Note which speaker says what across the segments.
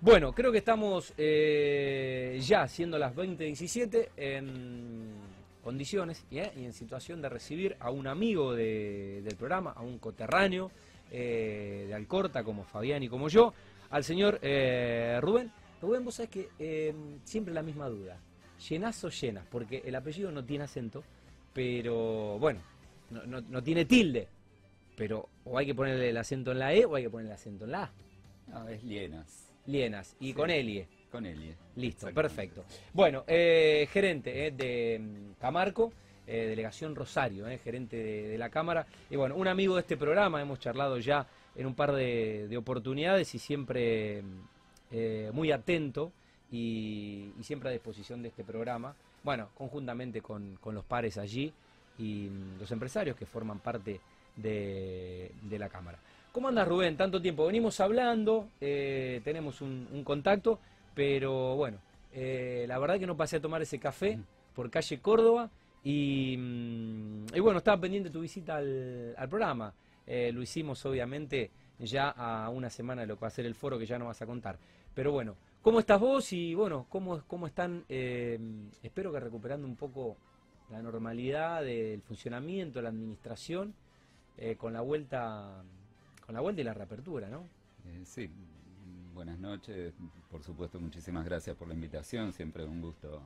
Speaker 1: Bueno, creo que estamos eh, ya siendo las 20.17 en condiciones ¿eh? y en situación de recibir a un amigo de- del programa, a un coterráneo eh, de Alcorta como Fabián y como yo, al señor eh, Rubén. Rubén, vos sabés que eh, siempre la misma duda, ¿llenás o llenas? Porque el apellido no tiene acento, pero bueno, no, no- no tiene tilde, pero o hay que ponerle el acento en la E o hay que ponerle el acento en la A.
Speaker 2: No, es Lienas.
Speaker 1: Lienas y
Speaker 2: Sí.
Speaker 1: con Elie.
Speaker 2: Con Elie.
Speaker 1: Listo, perfecto. Bueno, eh, gerente eh, de mm, Camarco, eh, delegación Rosario, eh, gerente de, de la Cámara. Y bueno, un amigo de este programa, hemos charlado ya en un par de, de oportunidades y siempre mm, eh, muy atento y, y siempre a disposición de este programa. Bueno, conjuntamente con, con los pares allí y mm, los empresarios que forman parte de, de la Cámara. ¿Cómo andas, Rubén? Tanto tiempo. Venimos hablando, eh, tenemos un, un contacto, pero bueno, eh, la verdad que no pasé a tomar ese café por calle Córdoba y, mm, y bueno, estaba pendiente tu visita al, al programa. Eh, lo hicimos obviamente ya a una semana de lo que va a ser el foro que ya no vas a contar. Pero bueno, ¿cómo estás vos? Y bueno, ¿cómo, cómo están? espero que recuperando un poco la normalidad del funcionamiento, la administración, con la vuelta con la vuelta y la reapertura, ¿no?
Speaker 2: Eh, sí, buenas noches. Por supuesto, muchísimas gracias por la invitación. Siempre un gusto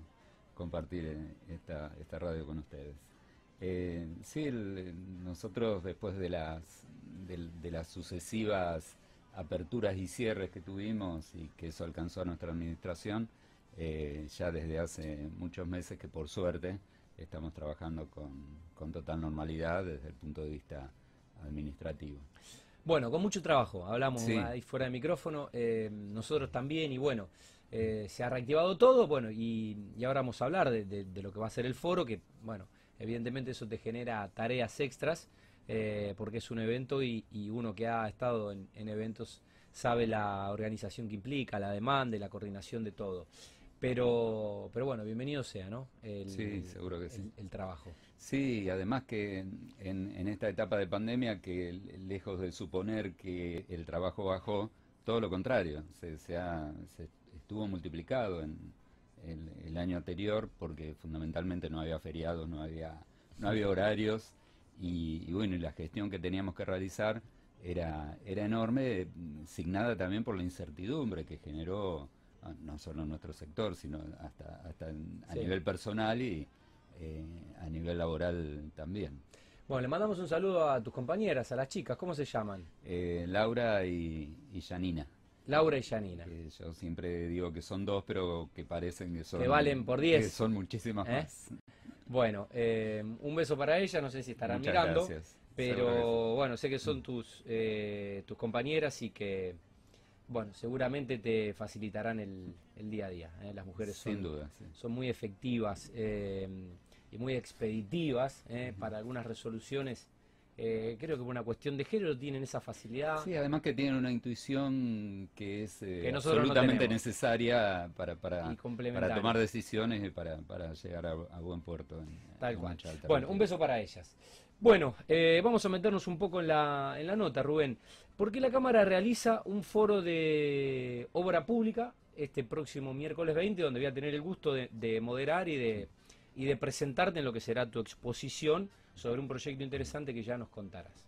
Speaker 2: compartir eh, esta, esta radio con ustedes. Eh, sí, nosotros después de las, del- de, las sucesivas aperturas y cierres que tuvimos y que eso alcanzó a nuestra administración, ya desde hace muchos meses que por suerte estamos trabajando con, con total normalidad desde el punto de vista administrativo.
Speaker 1: Bueno, con mucho trabajo, hablamos
Speaker 2: Sí.
Speaker 1: ahí fuera de micrófono, eh, nosotros también, y bueno, eh, se ha reactivado todo, bueno, y, y ahora vamos a hablar de, de- de lo que va a ser el foro, que, bueno, evidentemente eso te genera tareas extras, eh, porque es un evento y, y uno que ha estado en, en eventos sabe la organización que implica, la demanda y la coordinación de todo. Pero, pero bueno, bienvenido sea, ¿no? El,
Speaker 2: Sí, seguro que sí.
Speaker 1: el- trabajo.
Speaker 2: Sí, además que en, en esta etapa de pandemia, que lejos de suponer que el trabajo bajó, todo lo contrario, se, se ha- se estuvo multiplicado en el, el año anterior porque fundamentalmente no había feriados, no había, no había horarios y, y bueno, y la gestión que teníamos que realizar era, era enorme, signada también por la incertidumbre que generó no solo en nuestro sector, sino hasta, hasta en- a
Speaker 1: Sí.
Speaker 2: nivel personal y eh, a nivel laboral también.
Speaker 1: Bueno, le mandamos un saludo a tus compañeras, a las chicas, ¿cómo se llaman?
Speaker 2: Eh, Laura y, y Janina,
Speaker 1: Laura y Janina.
Speaker 2: que yo siempre digo que son dos, pero que parecen que son...
Speaker 1: Que valen por diez.
Speaker 2: que son muchísimas
Speaker 1: ¿Eh?
Speaker 2: más.
Speaker 1: Bueno, un beso para ella, no sé si estarán
Speaker 2: Muchas
Speaker 1: mirando,
Speaker 2: gracias.
Speaker 1: Pero bueno, sé que son tus, tus compañeras y que, bueno, seguramente te facilitarán el, el día a día. ¿eh? Las mujeres
Speaker 2: Sin
Speaker 1: son,
Speaker 2: duda, sí.
Speaker 1: son muy efectivas eh, y muy expeditivas ¿eh? para algunas resoluciones. Eh, creo que por una cuestión de género tienen esa facilidad.
Speaker 2: Sí, además que tienen una intuición que es
Speaker 1: Que nosotros no
Speaker 2: absolutamente necesaria para, tomar decisiones y para, para llegar a, a buen puerto. En,
Speaker 1: Tal
Speaker 2: en
Speaker 1: cual. Bueno, un beso para ellas. Bueno, eh, vamos a meternos un poco en la, en la nota, Rubén. ¿Por qué la Cámara realiza un foro de obra pública este próximo miércoles 20, donde voy a tener el gusto de, de moderar y de, y de presentarte en lo que será tu exposición sobre un proyecto interesante que ya nos contarás?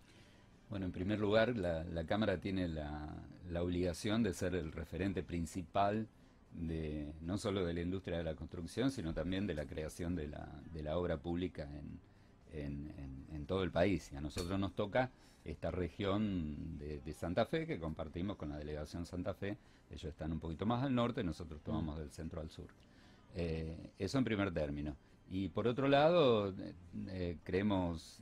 Speaker 2: Bueno, en primer lugar, la, la Cámara tiene la, la obligación de ser el referente principal de no solo de la industria de la construcción, sino también de la creación de la, de la obra pública en, en- todo el país. Y a nosotros nos toca esta región de, Santa Fe, que compartimos con la delegación Santa Fe. Ellos están un poquito más al norte, nosotros tomamos del centro al sur. Eh, eso en primer término. Y por otro lado, eh, eh, creemos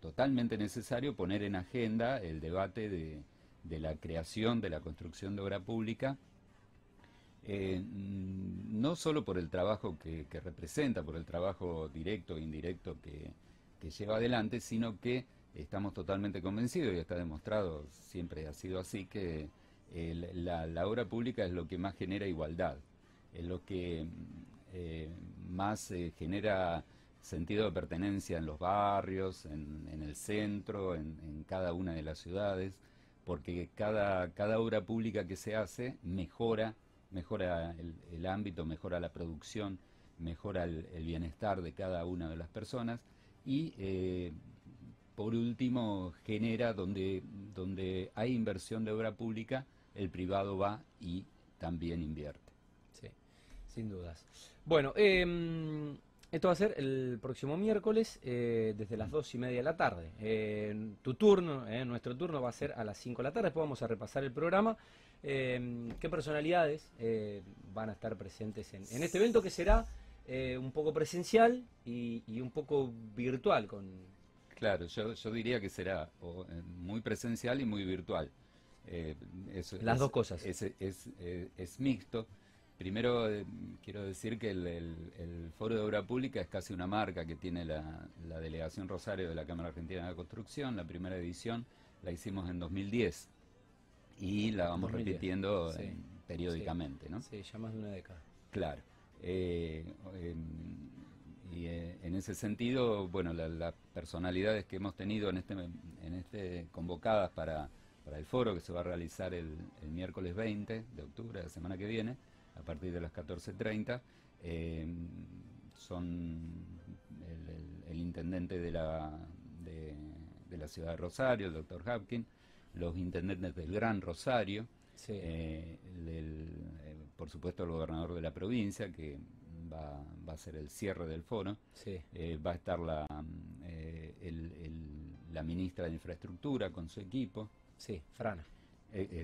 Speaker 2: totalmente necesario poner en agenda el debate de, la creación, de la construcción de obra pública, mm, no solo por el trabajo que representa, por el trabajo directo e indirecto que, que lleva adelante, sino que estamos totalmente convencidos, y está demostrado, siempre ha sido así, que la, obra pública es lo que más genera igualdad, es lo que mm, eh, más eh, genera sentido de pertenencia en los barrios, en, el centro, en, en cada una de las ciudades, porque cada, cada obra pública que se hace mejora, mejora el, ámbito, mejora la producción, mejora el, bienestar de cada una de las personas y eh, por último genera donde, donde hay inversión de obra pública, el privado va y también invierte.
Speaker 1: Sí, sin dudas. Bueno, eh, esto va a ser el próximo miércoles eh, desde las dos y media de la tarde. Tu turno, eh, nuestro turno va a ser a las 5 de la tarde. Después vamos a repasar el programa. ¿Qué personalidades van a estar presentes en, este evento que será un poco presencial y, un poco virtual? con
Speaker 2: Claro, yo, diría que será muy presencial y muy virtual.
Speaker 1: Las dos cosas.
Speaker 2: es mixto. Primero eh, quiero decir que el, Foro de Obra Pública es casi una marca que tiene la, Delegación Rosario de la Cámara Argentina de la Construcción. La primera edición la hicimos en 2010 y la vamos repitiendo eh, periódicamente.
Speaker 1: Sí. ¿no? sí, ya más de una década.
Speaker 2: Claro. Eh, y en ese sentido, bueno, las personalidades que hemos tenido en este, en este convocadas para, el foro que se va a realizar el, el miércoles 20 de octubre, la semana que viene, a partir de las 14.30. Eh, son el, intendente de la, de, la ciudad de Rosario, el doctor Hapkin, los intendentes del Gran Rosario, eh, eh, por supuesto el gobernador de la provincia, que va, va a ser el cierre del foro, va a estar la, la ministra de Infraestructura con su equipo.
Speaker 1: Sí, Frana.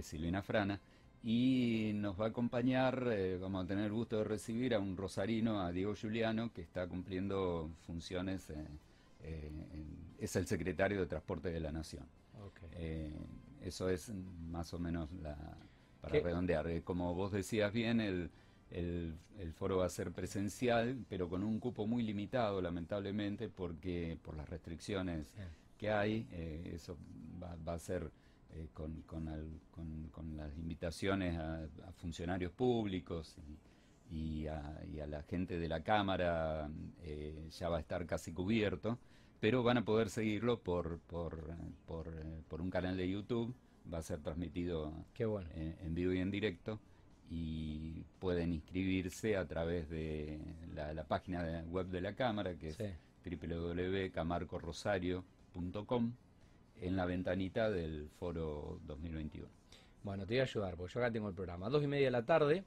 Speaker 2: Silvina Frana y nos va a acompañar, eh, vamos a tener el gusto de recibir a un rosarino, a Diego Giuliano, que está cumpliendo funciones, eh, eh, es el secretario de Transporte de la Nación. eso es más o menos la, para redondear. como vos decías bien, el, el, foro va a ser presencial, pero con un cupo muy limitado, lamentablemente, porque por las restricciones que hay, eso va a ser eh, con, con, las invitaciones a, funcionarios públicos y, a, la gente de la Cámara eh, ya va a estar casi cubierto, pero van a poder seguirlo por, por, por, eh, por un canal de YouTube, va a ser transmitido en, vivo y en directo y pueden inscribirse a través de la, página web de la Cámara, que es www.camarcorosario.com en la ventanita del foro 2021.
Speaker 1: Bueno, te voy a ayudar, porque yo acá tengo el programa. dos y media de la tarde,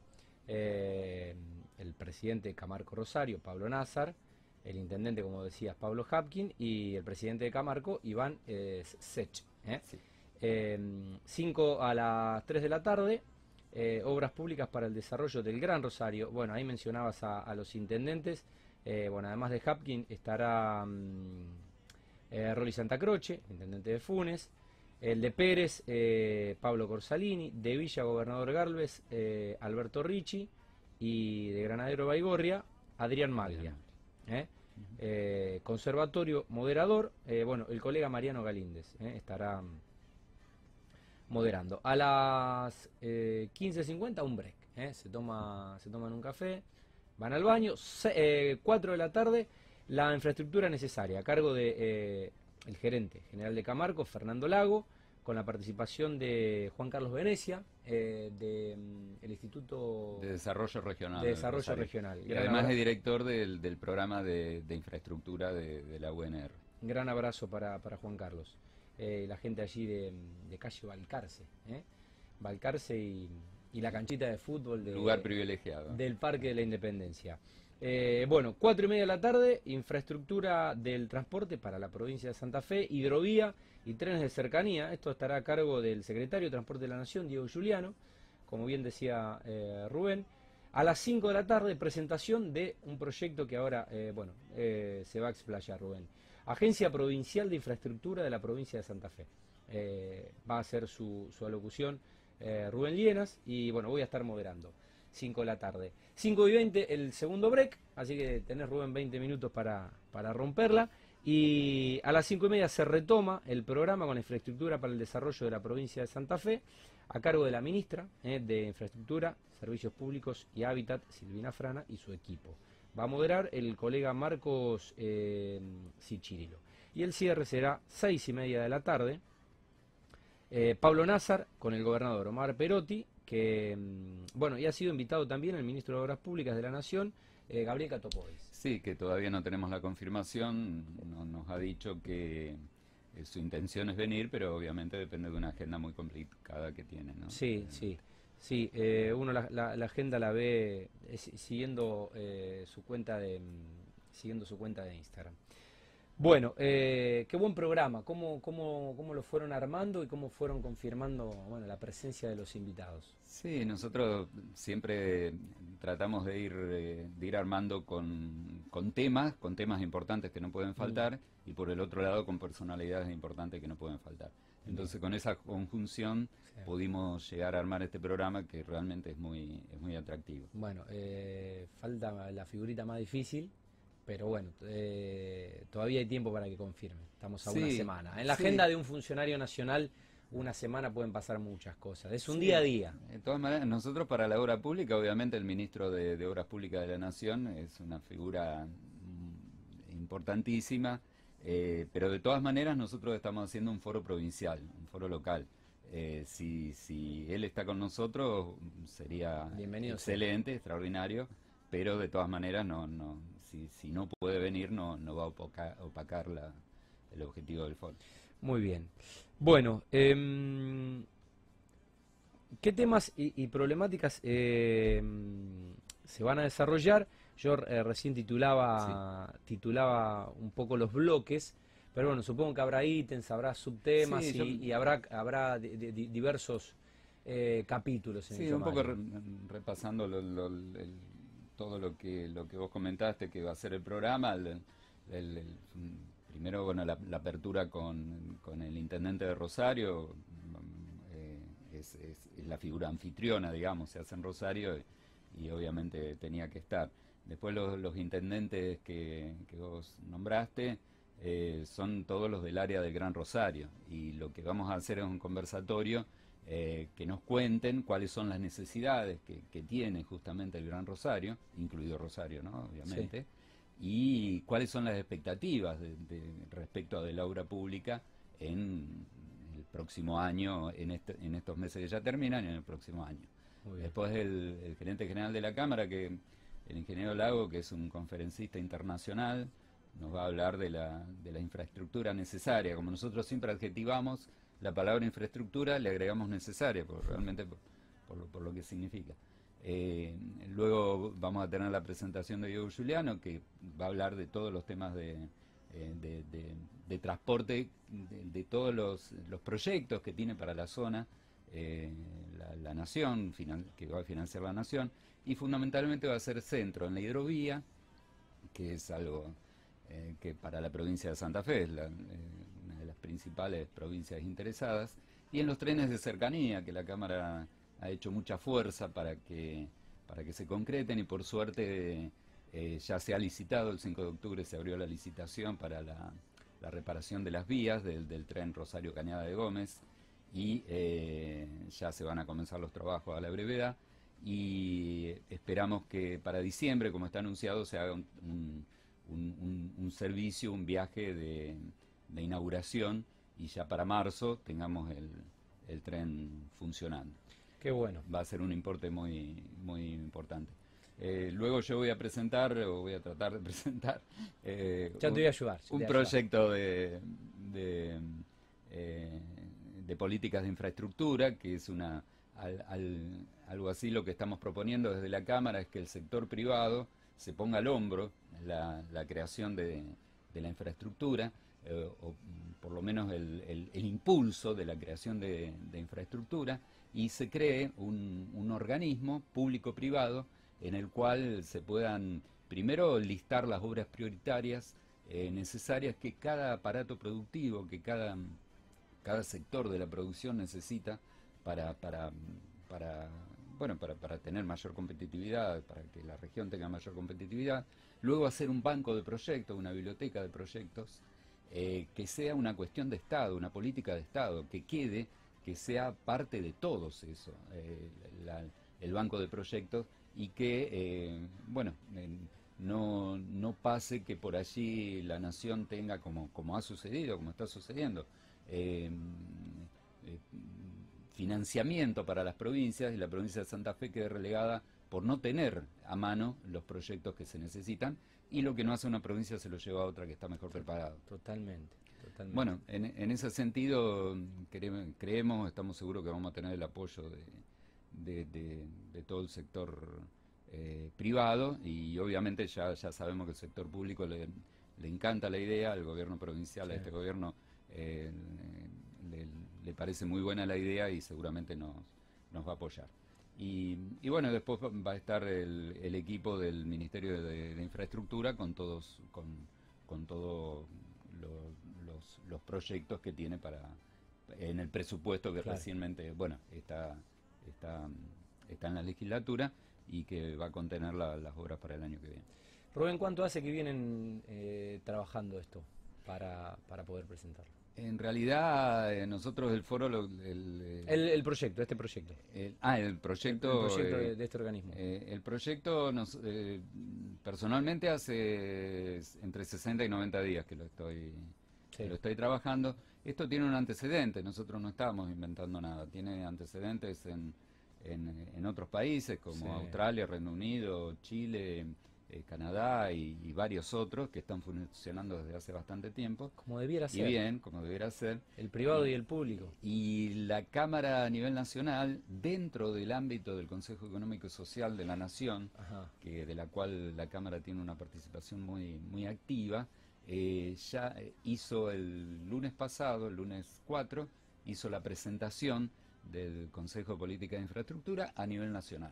Speaker 1: eh, el presidente de Camarco Rosario, Pablo Nazar, el intendente, como decías, Pablo Hapkin, y el presidente de Camarco, Iván eh, Sech. ¿eh? Cinco a las 3 de la tarde, obras públicas para el desarrollo del Gran Rosario. Bueno, ahí mencionabas a, los intendentes. bueno, además de Hapkin estará... Mm, eh, Rolly Santa Croce, intendente de Funes, el de Pérez, eh, Pablo Corsalini, de Villa, gobernador Galvez, eh, Alberto Ricci, y de Granadero Baigorria, Adrián Maglia. conservatorio moderador, bueno, el colega Mariano Galíndez estará moderando. A las 15.50 un break, se, toma, se toman un café, van al baño, 4 de la tarde la infraestructura necesaria, a cargo de eh, el gerente general de Camarco, Fernando Lago, con la participación de Juan Carlos Venecia, eh, del mm, Instituto
Speaker 2: de Desarrollo Regional.
Speaker 1: De Desarrollo Regional.
Speaker 2: Y además es director del, programa de, infraestructura de, la UNR.
Speaker 1: Gran abrazo para, Juan Carlos. Eh, la gente allí de, calle Valcarce. Valcarce y, y, la canchita de fútbol
Speaker 2: Lugar privilegiado.
Speaker 1: del Parque de la Independencia. Eh, bueno, cuatro y media de la tarde, infraestructura del transporte para la provincia de Santa Fe, hidrovía y trenes de cercanía. Esto estará a cargo del secretario de Transporte de la Nación, Diego Juliano, como bien decía eh, Rubén. A las 5 de la tarde, presentación de un proyecto que ahora, eh, bueno, se va a explayar, Rubén. Agencia Provincial de Infraestructura de la provincia de Santa Fe. va a ser su, su alocución Rubén Lienas y, bueno, voy a estar moderando. 5 de la tarde. 5 y 20 el segundo break, así que tenés Rubén 20 minutos para, para romperla. Y a las 5 y media se retoma el programa con infraestructura para el desarrollo de la provincia de Santa Fe, a cargo de la ministra eh, de Infraestructura, Servicios Públicos y Hábitat, Silvina Frana, y su equipo. Va a moderar el colega Marcos eh, Y el cierre será 6 y media de la tarde Eh, Pablo Nazar con el gobernador Omar Perotti, que, mm, bueno, y ha sido invitado también el ministro de Obras Públicas de la Nación, eh, Gabriel Catopois.
Speaker 2: Sí, que todavía no tenemos la confirmación, nos ha dicho que eh, su intención es venir, pero obviamente depende de una agenda muy complicada que tiene. ¿no?
Speaker 1: Sí, sí. Sí, uno la, agenda la ve siguiendo su cuenta de mm, siguiendo su cuenta de Instagram. Bueno, eh, qué buen programa, ¿Cómo, cómo, cómo lo fueron armando y cómo fueron confirmando bueno, la presencia de los invitados.
Speaker 2: Sí, nosotros siempre tratamos de ir, eh, de ir armando con, con, temas, con temas importantes que no pueden faltar, y por el otro lado con personalidades importantes que no pueden faltar. Entonces con esa conjunción pudimos llegar a armar este programa que realmente es muy, es muy atractivo.
Speaker 1: Bueno, eh, falta la figurita más difícil, pero bueno, eh, todavía hay tiempo para que confirme. Estamos a una semana. En la agenda de un funcionario nacional, una semana pueden pasar muchas cosas. Es un día a día.
Speaker 2: De todas maneras, nosotros para la obra pública, obviamente el ministro de, Obras Públicas de la Nación es una figura mm, importantísima, eh, pero de todas maneras nosotros estamos haciendo un foro provincial, un foro local. Eh, si, si él está con nosotros sería excelente, extraordinario, pero de todas maneras no, no si, no puede venir no, no va a opacar, el objetivo del foro.
Speaker 1: Muy bien. Bueno, em, ¿qué temas y, problemáticas em, se van a desarrollar? Yo eh, recién titulaba, titulaba un poco los bloques, pero bueno, supongo que habrá ítems, habrá subtemas y, habrá, habrá diversos eh, capítulos.
Speaker 2: En sí, un poco repasando el todo lo que, lo que vos comentaste que va a ser el programa. El, primero, bueno, la, apertura con, con, el intendente de Rosario, eh, es, la figura anfitriona, digamos, se hace en Rosario y, obviamente tenía que estar. Después los, los intendentes que, que, vos nombraste eh, son todos los del área del Gran Rosario y lo que vamos a hacer es un conversatorio eh, que nos cuenten cuáles son las necesidades que, tiene justamente el Gran Rosario, incluido Rosario, ¿no? Obviamente, y cuáles son las expectativas de, respecto a de la obra pública en el próximo año, en, este, en estos meses que ya terminan y en el próximo año. Después el, gerente general de la Cámara, que el ingeniero Lago, que es un conferencista internacional, nos va a hablar de la, de la infraestructura necesaria. Como nosotros siempre adjetivamos, la palabra infraestructura le agregamos necesaria, por, realmente por, lo, que significa. Eh, luego vamos a tener la presentación de Diego Juliano, que va a hablar de todos los temas de, eh, transporte, de, todos los, proyectos que tiene para la zona eh, la, nación, que va a financiar la nación, y fundamentalmente va a ser centro en la hidrovía, que es algo que para la provincia de Santa Fe es la, principales provincias interesadas, y en los trenes de cercanía, que la Cámara ha hecho mucha fuerza para que, para que se concreten y por suerte eh, ya se ha licitado, el 5 de octubre se abrió la licitación para la, reparación de las vías del, tren Rosario Cañada de Gómez y eh, ya se van a comenzar los trabajos a la brevedad y esperamos que para diciembre, como está anunciado, se haga un, un servicio, un viaje de de inauguración y ya para marzo tengamos el, el tren funcionando.
Speaker 1: Qué bueno.
Speaker 2: Va a ser un importe muy, muy importante. Eh, luego yo voy a presentar, o voy a tratar de presentar,
Speaker 1: eh, ya te voy a ayudar,
Speaker 2: un proyecto de, de, eh, de, políticas de infraestructura, que es una algo así lo que estamos proponiendo desde la Cámara, es que el sector privado se ponga al hombro la, creación de, de la infraestructura eh, o por lo menos el, impulso de la creación de, infraestructura, y se cree un, organismo público-privado en el cual se puedan primero listar las obras prioritarias eh, necesarias que cada aparato productivo, que cada, cada sector de la producción necesita para, para, para bueno, para, para, tener mayor competitividad, para que la región tenga mayor competitividad. Luego hacer un banco de proyectos, una biblioteca de proyectos, eh, que sea una cuestión de Estado, una política de Estado, que quede, que sea parte de todos eso, eh, el banco de proyectos, y que, eh, bueno, no, no pase que por allí la nación tenga, como, como ha sucedido, como está sucediendo, financiamiento para las provincias y la provincia de Santa Fe quede relegada por no tener a mano los proyectos que se necesitan y lo que no hace una provincia se lo lleva a otra que está mejor preparada.
Speaker 1: Totalmente. Totalmente.
Speaker 2: Bueno, en, ese sentido creemos, estamos seguros que vamos a tener el apoyo de, de, todo el sector eh, privado y obviamente ya, ya sabemos que el sector público le, le encanta la idea, al gobierno provincial, a este gobierno eh, le, parece muy buena la idea y seguramente nos, nos va a apoyar. Y, bueno, después va a estar el, equipo del Ministerio de, Infraestructura con todos, con, con todos los, los, proyectos que tiene para en el presupuesto que recientemente, bueno, está, está, está en la legislatura y que va a contener las obras para el año que viene.
Speaker 1: Rubén, ¿cuánto hace que vienen eh, trabajando esto para, para poder presentarlo?
Speaker 2: En realidad, eh, nosotros el foro...
Speaker 1: Eh, el, proyecto, este proyecto.
Speaker 2: ah, el proyecto...
Speaker 1: El, proyecto de, este organismo.
Speaker 2: el proyecto, nos, personalmente, hace entre 60 y 90 días que lo estoy, lo estoy trabajando. Esto tiene un antecedente, nosotros no estábamos inventando nada, tiene antecedentes en, en, otros países como Australia, Reino Unido, Chile... Eh, Canadá y, varios otros que están funcionando desde hace bastante tiempo.
Speaker 1: Como debiera ser.
Speaker 2: Y bien, como debiera ser.
Speaker 1: El privado y el público.
Speaker 2: Y la Cámara a nivel nacional, dentro del ámbito del Consejo Económico y Social de la Nación, que de la cual la Cámara tiene una participación muy, muy activa, eh, ya hizo el lunes pasado, el lunes 4, hizo la presentación del Consejo de Política de Infraestructura a nivel nacional.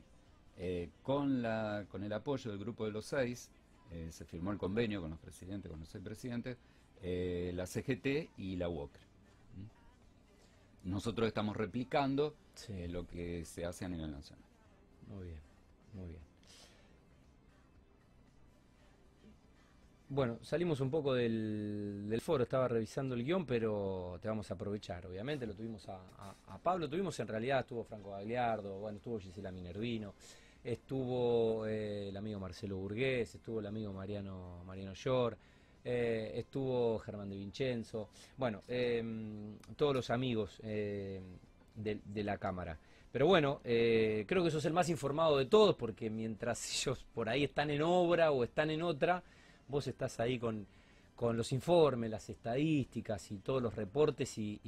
Speaker 2: Eh, con, la, con el apoyo del grupo de los seis, eh, se firmó el convenio con los presidentes, con los seis presidentes, eh, la CGT y la UOCR. ¿Mm? Nosotros estamos replicando lo que se hace a nivel nacional.
Speaker 1: Muy bien, muy bien. Bueno, salimos un poco del, foro, estaba revisando el guion, pero te vamos a aprovechar, obviamente, lo tuvimos a, a Pablo, tuvimos en realidad, estuvo Franco Gagliardo, bueno, estuvo Gisela Minervino, estuvo eh, el amigo Marcelo Burgués, estuvo el amigo Mariano, Mariano Llor, eh, estuvo Germán de Vincenzo, bueno, em, todos los amigos eh, de, la Cámara. Pero bueno, creo que sos el más informado de todos porque mientras ellos por ahí están en obra o están en otra, vos estás ahí con, los informes, las estadísticas y todos los reportes y,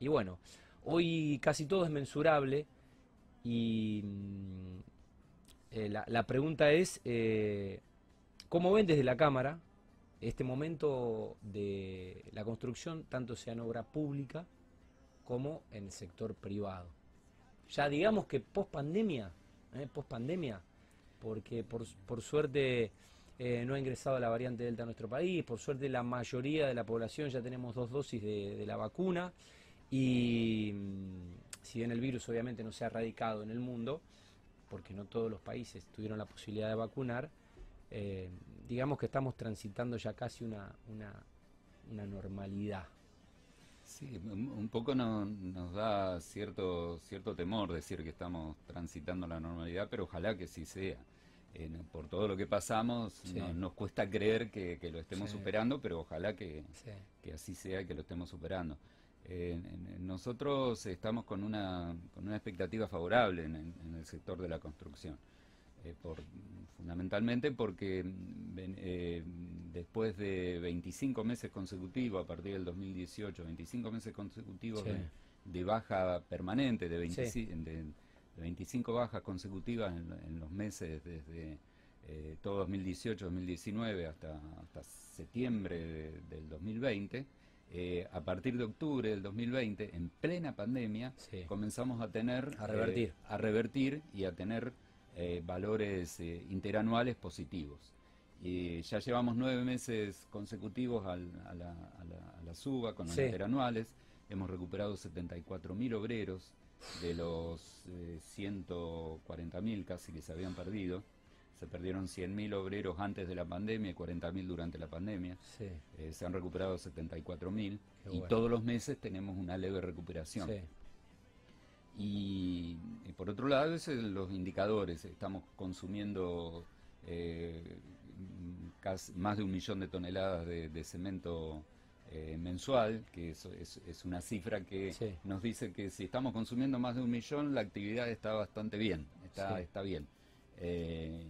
Speaker 1: y bueno, hoy casi todo es mensurable y mm, eh, la, pregunta es, eh, ¿cómo ven desde la Cámara este momento de la construcción, tanto sea en obra pública como en el sector privado? Ya digamos que post pandemia, eh, post pandemia, porque por, por suerte no ha ingresado la variante Delta a nuestro país, por suerte la mayoría de la población ya tenemos dos dosis de, de la vacuna y mm, si bien el virus obviamente no se ha erradicado en el mundo, porque no todos los países tuvieron la posibilidad de vacunar, eh, digamos que estamos transitando ya casi una, una, normalidad.
Speaker 2: Sí, un poco nos da cierto, cierto temor decir que estamos transitando la normalidad, pero ojalá que sí sea. por todo lo que pasamos, nos cuesta creer que, lo estemos superando, pero ojalá que, que así sea, que lo estemos superando nosotros estamos con una, con una expectativa favorable en, el sector de la construcción. Eh, por, fundamentalmente porque eh, después de 25 meses consecutivos, a partir del 2018, 25 meses consecutivos de, baja permanente, de, 25 bajas consecutivas en, los meses desde eh, todo 2018, 2019 hasta, hasta septiembre del 2020, eh, a partir de octubre del 2020, en plena pandemia, comenzamos a tener...
Speaker 1: A revertir.
Speaker 2: Eh, a revertir y a tener eh, valores interanuales positivos. Y ya llevamos nueve meses consecutivos a, la, suba con los interanuales. Hemos recuperado 74.000 obreros de los 140.000 casi que se habían perdido. Se perdieron 100.000 obreros antes de la pandemia y 40.000 durante la pandemia. Eh, se han recuperado 74.000 y todos los meses tenemos una leve recuperación. Y, por otro lado, los indicadores. Estamos consumiendo eh, más de un millón de toneladas de, cemento eh, mensual, que es, es, una cifra que nos dice que si estamos consumiendo más de un millón, la actividad está bastante bien, está, está bien. Eh,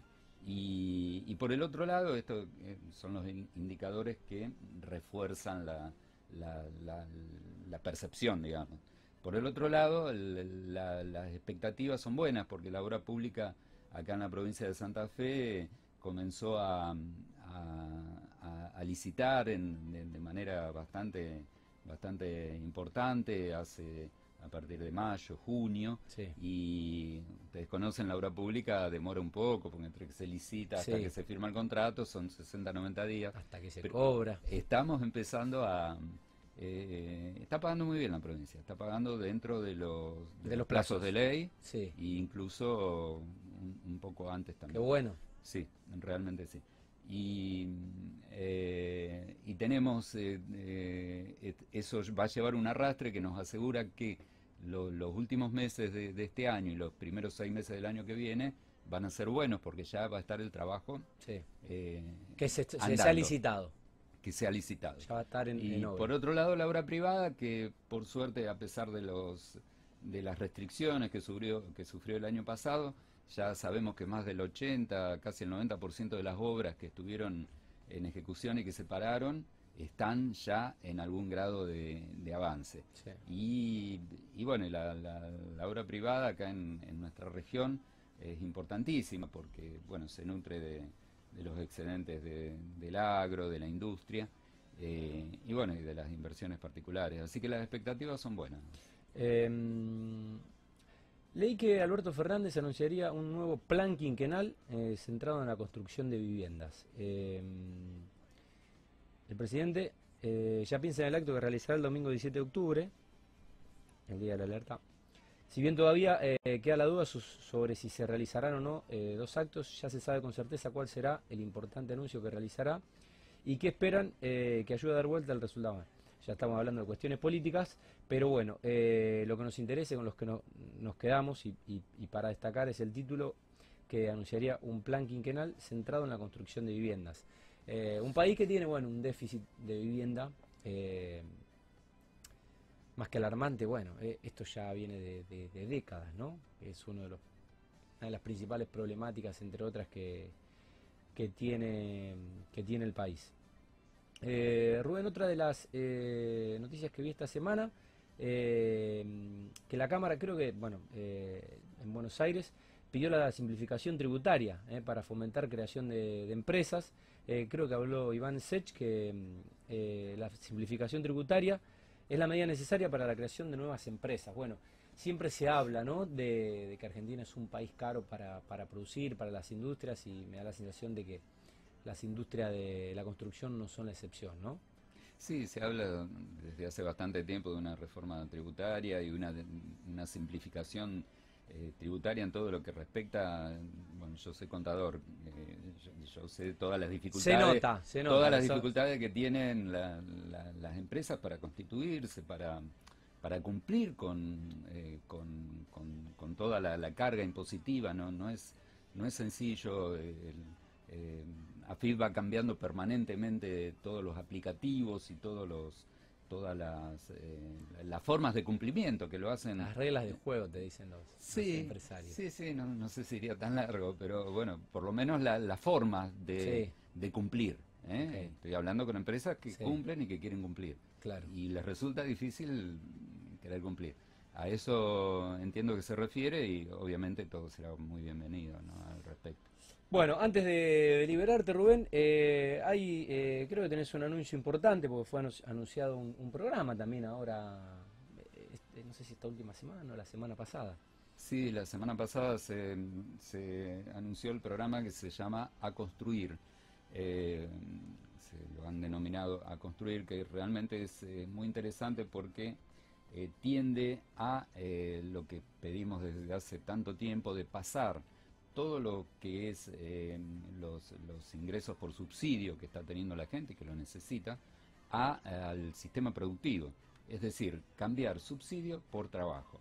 Speaker 2: y, por el otro lado, estos eh, son los indicadores que refuerzan la, la, percepción, digamos. Por el otro lado, las expectativas son buenas porque la obra pública acá en la provincia de Santa Fe comenzó a, a, licitar de, manera bastante, bastante importante hace a partir de mayo, junio, y ustedes conocen la obra pública, demora un poco, porque entre que se licita hasta que se firma el contrato son 60, 90 días.
Speaker 1: Hasta que se cobra.
Speaker 2: Estamos empezando a... Eh, está pagando muy bien la provincia, está pagando dentro de los,
Speaker 1: de, los plazos.
Speaker 2: de ley, e incluso un, poco antes también.
Speaker 1: Qué bueno.
Speaker 2: Sí, realmente sí. Y, eh, y tenemos, eh, eh, eso va a llevar un arrastre que nos asegura que los últimos meses de, este año y los primeros seis meses del año que viene van a ser buenos porque ya va a estar el trabajo.
Speaker 1: Sí. que se, ha licitado.
Speaker 2: Que se ha licitado.
Speaker 1: Ya va a estar en,
Speaker 2: y por otro lado, la obra privada, que por suerte, a pesar de, los, de las restricciones que sufrió, que sufrió el año pasado, ya sabemos que más del 80, casi el 90% de las obras que estuvieron en ejecución y que se pararon están ya en algún grado de, avance. Y, bueno, la, obra privada acá en, nuestra región es importantísima porque bueno, se nutre de, los excedentes del agro, de la industria eh, y bueno, y de las inversiones particulares. Así que las expectativas son buenas.
Speaker 1: Em, Leí que Alberto Fernández anunciaría un nuevo plan quinquenal eh, centrado en la construcción de viviendas. Eh, el presidente eh, ya piensa en el acto que realizará el domingo 17 de octubre, el día de la alerta. Si bien todavía queda la duda sobre si se realizarán o no dos actos, ya se sabe con certeza cuál será el importante anuncio que realizará y qué esperan que ayude a dar vuelta al resultado ya estamos hablando de cuestiones políticas, pero bueno, eh, lo que nos interesa, con los que nos quedamos y, para destacar es el título que anunciaría un plan quinquenal centrado en la construcción de viviendas. Eh, un país que tiene, bueno, un déficit de vivienda eh, más que alarmante, bueno, esto ya viene de, décadas, ¿no? Es uno de los, una de las principales problemáticas, entre otras, que, que, tiene, que tiene el país. Eh, Rubén, otra de las eh, noticias que vi esta semana, eh, que la Cámara creo que, bueno, en Buenos Aires pidió la simplificación tributaria para fomentar creación de, empresas. creo que habló Iván Sech que la simplificación tributaria es la medida necesaria para la creación de nuevas empresas. Bueno, siempre se habla ¿no? de, que Argentina es un país caro para, para producir, para las industrias y me da la sensación de que las industrias de la construcción no son la excepción, ¿no?
Speaker 2: Sí, se habla desde hace bastante tiempo de una reforma tributaria y una, una simplificación eh, tributaria en todo lo que respecta, bueno, yo soy contador, eh, yo, sé todas las dificultades,
Speaker 1: se nota, se nota,
Speaker 2: todas las dificultades que tienen las empresas para constituirse, para para cumplir con, eh, con, con, toda la, carga impositiva, no, no es no es sencillo el, AFIP va cambiando permanentemente todos los aplicativos y todos los todas las, eh, las formas de cumplimiento que lo hacen.
Speaker 1: Las reglas de juego, te dicen los, empresarios.
Speaker 2: Sí, sí, no, no, sé si iría tan largo, pero bueno, por lo menos la, la forma de, de cumplir. ¿eh? Estoy hablando con empresas que cumplen y que quieren cumplir.
Speaker 1: Claro.
Speaker 2: Y les resulta difícil querer cumplir. A eso entiendo que se refiere y obviamente todo será muy bienvenido ¿no?
Speaker 1: Bueno, antes de liberarte, Rubén, eh, hay, eh, creo que tenés un anuncio importante porque fue anunciado un, programa también ahora, este, no sé si esta última semana o la semana pasada.
Speaker 2: Sí, la semana pasada se, anunció el programa que se llama A Construir. Eh, se lo han denominado A Construir, que realmente es muy interesante porque tiende a lo que pedimos desde hace tanto tiempo de pasar todo lo que es eh, los, ingresos por subsidio que está teniendo la gente, que lo necesita, al sistema productivo. Es decir, cambiar subsidio por trabajo.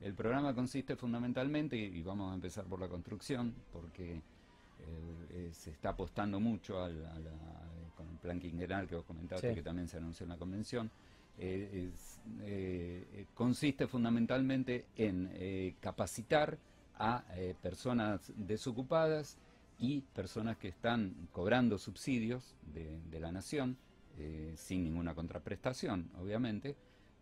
Speaker 2: El programa consiste fundamentalmente, y vamos a empezar por la construcción, porque eh, se está apostando mucho al, con el plan quinquenal que vos comentaste, que también se anunció en la convención. consiste fundamentalmente en capacitar a personas desocupadas y personas que están cobrando subsidios de, la nación, eh, sin ninguna contraprestación, obviamente,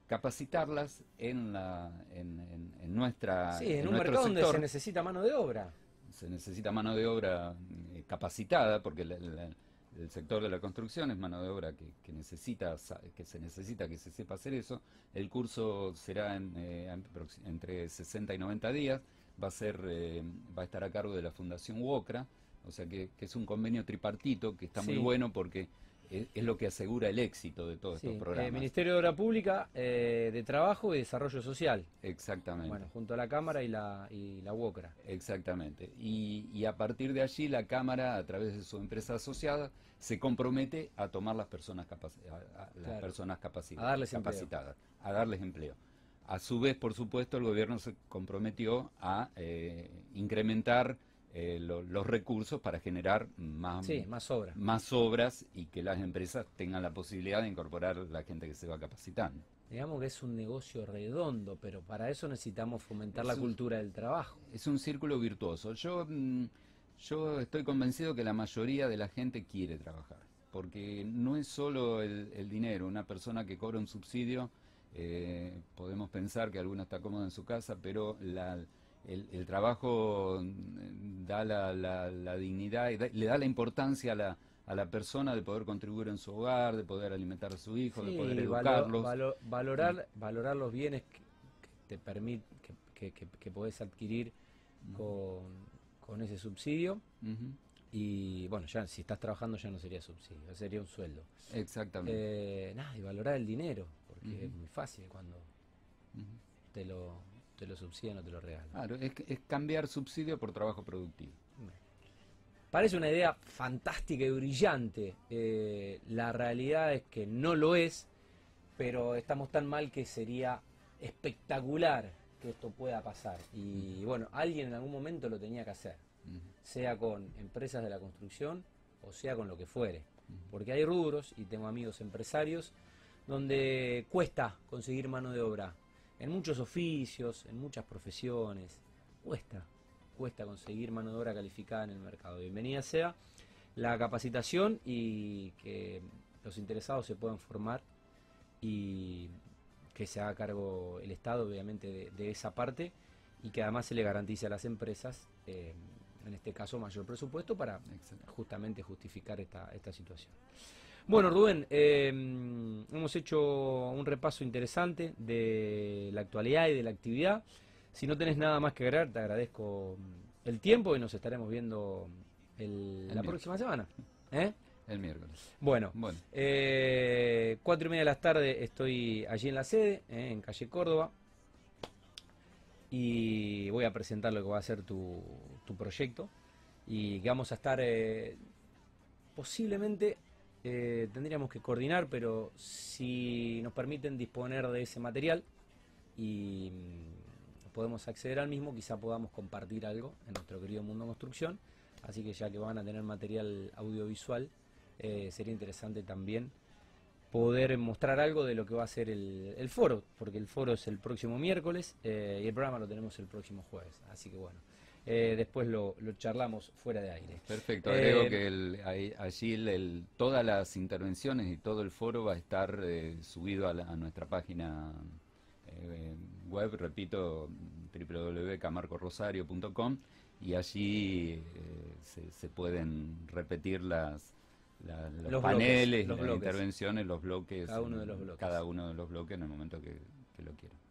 Speaker 2: capacitarlas en, la, en, en, nuestra...
Speaker 1: Sí, en, un mercado donde se necesita mano de obra.
Speaker 2: Se necesita mano de obra eh, capacitada, porque el sector de la construcción es mano de obra que, necesita, que se necesita que se sepa hacer eso. El curso será en, eh, entre 60 y 90 días, va a, ser, va a estar a cargo de la Fundación UOCRA, o sea que, es un convenio tripartito que está muy bueno porque es, lo que asegura el éxito de todos estos eh, programas.
Speaker 1: Ministerio de Obra Pública, eh, de Trabajo y Desarrollo Social.
Speaker 2: Exactamente.
Speaker 1: Bueno, junto a la Cámara y la, y la UOCRA.
Speaker 2: Exactamente. Y, a partir de allí la Cámara, a través de su empresa asociada, se compromete a tomar las personas, las personas capacitadas, a darles empleo. A su vez, por supuesto, el gobierno se comprometió a eh, incrementar eh, los recursos para generar más,
Speaker 1: más, obras.
Speaker 2: más obras y que las empresas tengan la posibilidad de incorporar la gente que se va capacitando.
Speaker 1: Digamos que es un negocio redondo, pero para eso necesitamos fomentar la cultura del trabajo.
Speaker 2: Es un círculo virtuoso. Yo, mm, yo estoy convencido que la mayoría de la gente quiere trabajar, porque no es solo el, dinero. Una persona que cobra un subsidio, eh, podemos pensar que alguna está cómoda en su casa, pero la el, trabajo mm, da la, dignidad y le da la importancia a la, a la persona de poder contribuir en su hogar, de poder alimentar a su hijo, de poder educarlos.
Speaker 1: valorar, mm. valorar los bienes que, te permite, que, que, podés adquirir con, ese subsidio. Y bueno, ya si estás trabajando ya no sería subsidio, sería un sueldo.
Speaker 2: Exactamente.
Speaker 1: Eh, nada, y valorar el dinero, porque es muy fácil cuando te lo te lo subsidian o te lo regalan.
Speaker 2: Claro, es, cambiar subsidio por trabajo productivo.
Speaker 1: Parece una idea fantástica y brillante. Eh, la realidad es que no lo es, pero estamos tan mal que sería espectacular que esto pueda pasar. Y bueno, alguien en algún momento lo tenía que hacer, sea con empresas de la construcción o sea con lo que fuere. Porque hay rubros, y tengo amigos empresarios, donde cuesta conseguir mano de obra en muchos oficios, en muchas profesiones. Cuesta, cuesta conseguir mano de obra calificada en el mercado. Bienvenida sea la capacitación y que los interesados se puedan formar y que se haga cargo el Estado, obviamente, de, esa parte y que además se le garantice a las empresas, eh, en este caso, mayor presupuesto para justamente justificar esta, esta situación. Bueno, Rubén, em, hemos hecho un repaso interesante de la actualidad y de la actividad. Si no tenés nada más que agregar, te agradezco el tiempo y nos estaremos viendo la próxima semana. ¿eh?
Speaker 2: El miércoles.
Speaker 1: Bueno, bueno. Eh, cuatro y media de la tarde estoy allí en la sede, ¿eh? en calle Córdoba, y voy a presentar lo que va a ser tu, tu proyecto y que vamos a estar posiblemente eh, tendríamos que coordinar, pero si nos permiten disponer de ese material y mm, podemos acceder al mismo, quizá podamos compartir algo en nuestro querido mundo construcción. Así que ya que van a tener material audiovisual, eh, sería interesante también poder mostrar algo de lo que va a ser el, foro, porque el foro es el próximo miércoles eh, y el programa lo tenemos el próximo jueves. Así que bueno. Eh, después lo, charlamos fuera de aire.
Speaker 2: Perfecto, agrego eh, que allí todas las intervenciones y todo el foro va a estar eh, subido a, nuestra página web, repito, www.camarcorosario.com y allí se, pueden repetir las, los, paneles, las intervenciones, los bloques,
Speaker 1: cada uno de los bloques,
Speaker 2: cada uno de los bloques en el momento que, que lo quieran.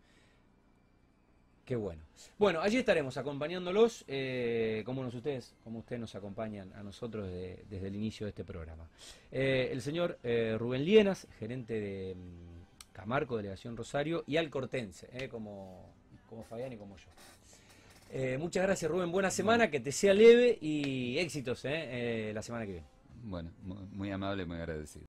Speaker 1: Qué bueno. Bueno, allí estaremos acompañándolos, eh, como ustedes, como ustedes nos acompañan a nosotros desde el inicio de este programa. Eh, el señor eh, Rubén Lienas, gerente de mm, Camarco, Delegación Rosario, y Alcortense, como, como Fabián y como yo. muchas gracias Rubén, buena semana, que te sea leve y éxitos la semana que viene.
Speaker 2: Bueno, muy amable, muy agradecido.